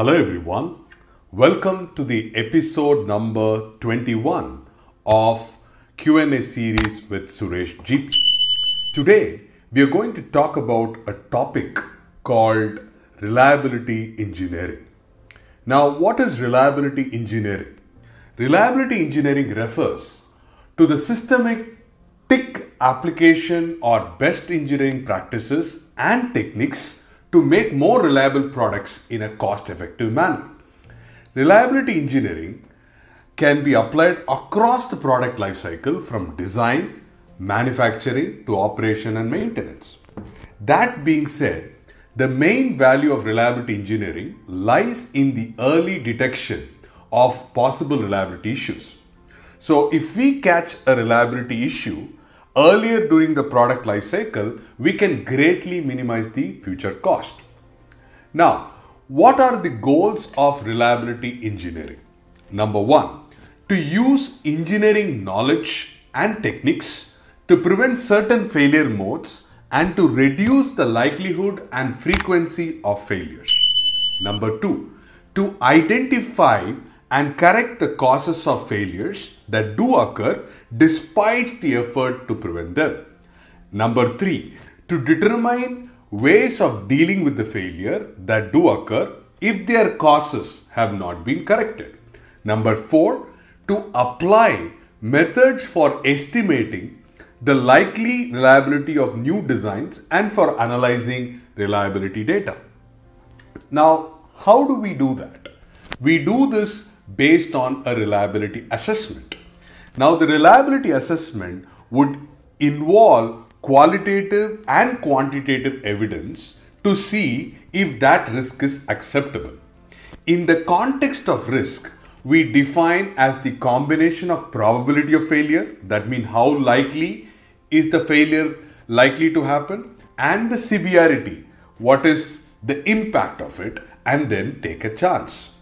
Hello everyone. Welcome to the episode number 21 of Q&A series with Suresh GP. Today we are going to talk about a topic called reliability engineering. Now what is reliability engineering? Reliability engineering refers to the systemic TIC application or best engineering practices and techniques to make more reliable products in a cost effective manner. Reliability engineering can be applied across the product lifecycle from design, manufacturing to operation and maintenance. That being said, the main value of reliability engineering lies in the early detection of possible reliability issues. So, if we catch a reliability issue earlier during the product life cycle, we can greatly minimize the future cost. Now, what are the goals of reliability engineering? Number one, to use engineering knowledge and techniques to prevent certain failure modes and to reduce the likelihood and frequency of failures. Number two, to identify and correct the causes of failures that do occur despite the effort to prevent them. Number three, to determine ways of dealing with the failure that do occur if their causes have not been corrected. Number four, to apply methods for estimating the likely reliability of new designs and for analyzing reliability data. Now, how do we do that? We do this based on a reliability assessment. Now, the reliability assessment would involve qualitative and quantitative evidence to see if that risk is acceptable. In the context of risk, we define as the combination of probability of failure, that means how likely is the failure likely to happen, and the severity, what is the impact of it, and then take a chance.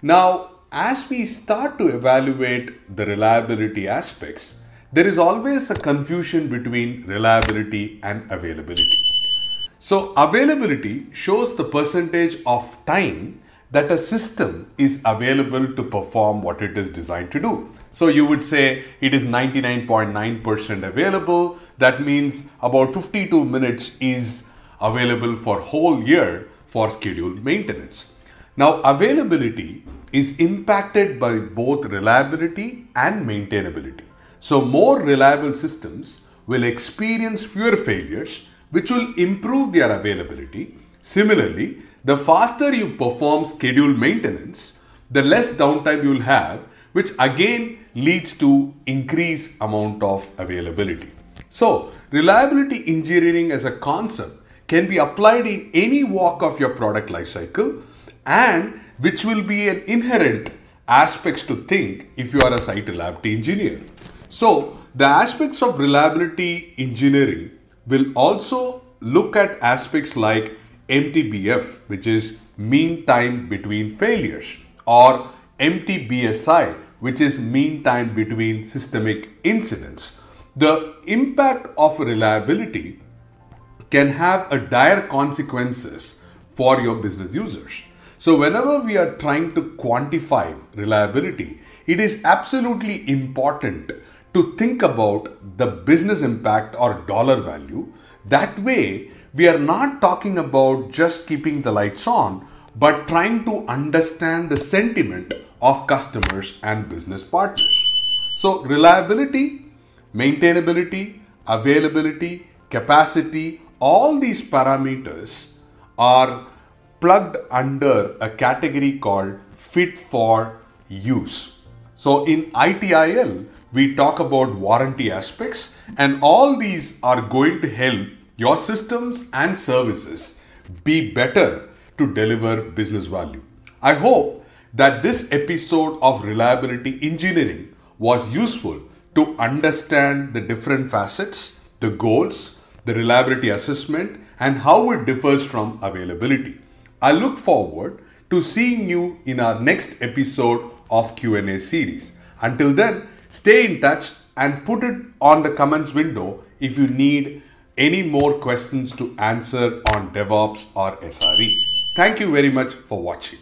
Now, as we start to evaluate the reliability aspects, there is always a confusion between reliability and availability. So, availability shows the percentage of time that a system is available to perform what it is designed to do. So, you would say it is 99.9% available. That means about 52 minutes is available for whole year for scheduled maintenance. Now, availability is impacted by both reliability and maintainability. So, more reliable systems will experience fewer failures, which will improve their availability. Similarly, the faster you perform scheduled maintenance, the less downtime you will have, which again leads to increased amount of availability. So, reliability engineering as a concept can be applied in any walk of your product lifecycle and which will be an inherent aspects to think if you are a site reliability engineer. So, the aspects of reliability engineering will also look at aspects like MTBF, which is mean time between failures, or MTBSI, which is mean time between systemic incidents. The impact of reliability can have a dire consequences for your business users. So, whenever we are trying to quantify reliability, it is absolutely important to think about the business impact or dollar value. That way, we are not talking about just keeping the lights on, but trying to understand the sentiment of customers and business partners. So, reliability, maintainability, availability, capacity, all these parameters are plugged under a category called fit for use. So in ITIL, we talk about warranty aspects, and all these are going to help your systems and services be better to deliver business value. I hope that this episode of reliability engineering was useful to understand the different facets, the goals, the reliability assessment, and how it differs from availability. I look forward to seeing you in our next episode of Q&A series. Until then, stay in touch and put it on the comments window if you need any more questions to answer on DevOps or SRE. Thank you very much for watching.